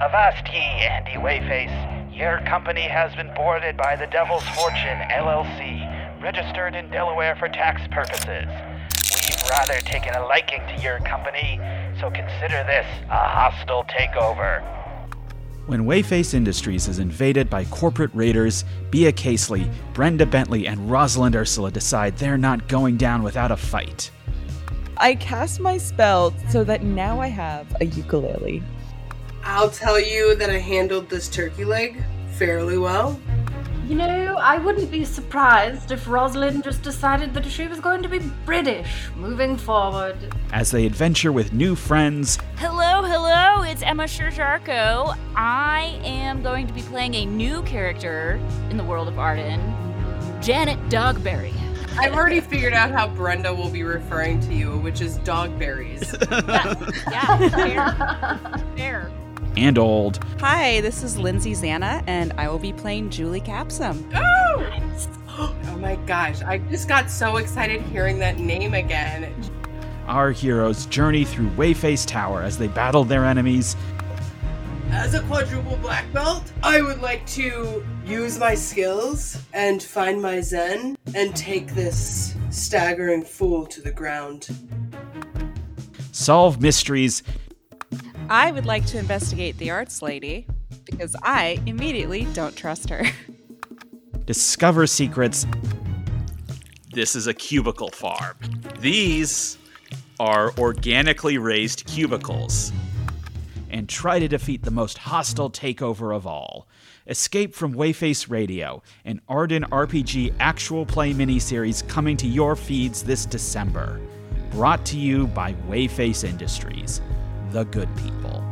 Avast ye, Andy Wheyface. Your company has been boarded by the Devil's Fortune, LLC, registered in Delaware for tax purposes. We've rather taken a liking to your company, so consider this a hostile takeover. When Wheyface Industries is invaded by corporate raiders, Bea Casely, Brenda Bentley, and Rosalind Ursula decide they're not going down without a fight. I cast my spell so that now I have a ukulele. I'll tell you that I handled this turkey leg fairly well. You know, I wouldn't be surprised if Rosalind just decided that she was going to be British moving forward. As they adventure with new friends, Hello, hello, it's Emma Sherr-Ziarko. I am going to be playing a new character in the world of Arden, Janet Dogbury. I've already figured out how Brenda will be referring to you, which is dogberries. Yeah, fair. fair. And old, Hi, this is Lindsay Zana, and I will be playing Julie Capsom. Oh! oh my gosh, I just got so excited hearing that name again. our heroes journey through Wheyface Tower as they battle their enemies As a quadruple black belt, I would like to use my skills and find my zen and take this staggering fool to the ground. solve mysteries, I would like to investigate the arts lady because I immediately don't trust her. discover secrets, This is a cubicle farm. These are organically raised cubicles. and try to defeat the most hostile takeover of all. Escape from Wheyface Radio, an Arden RPG actual play miniseries coming to your feeds this December. Brought to you by Wheyface Industries, the good people.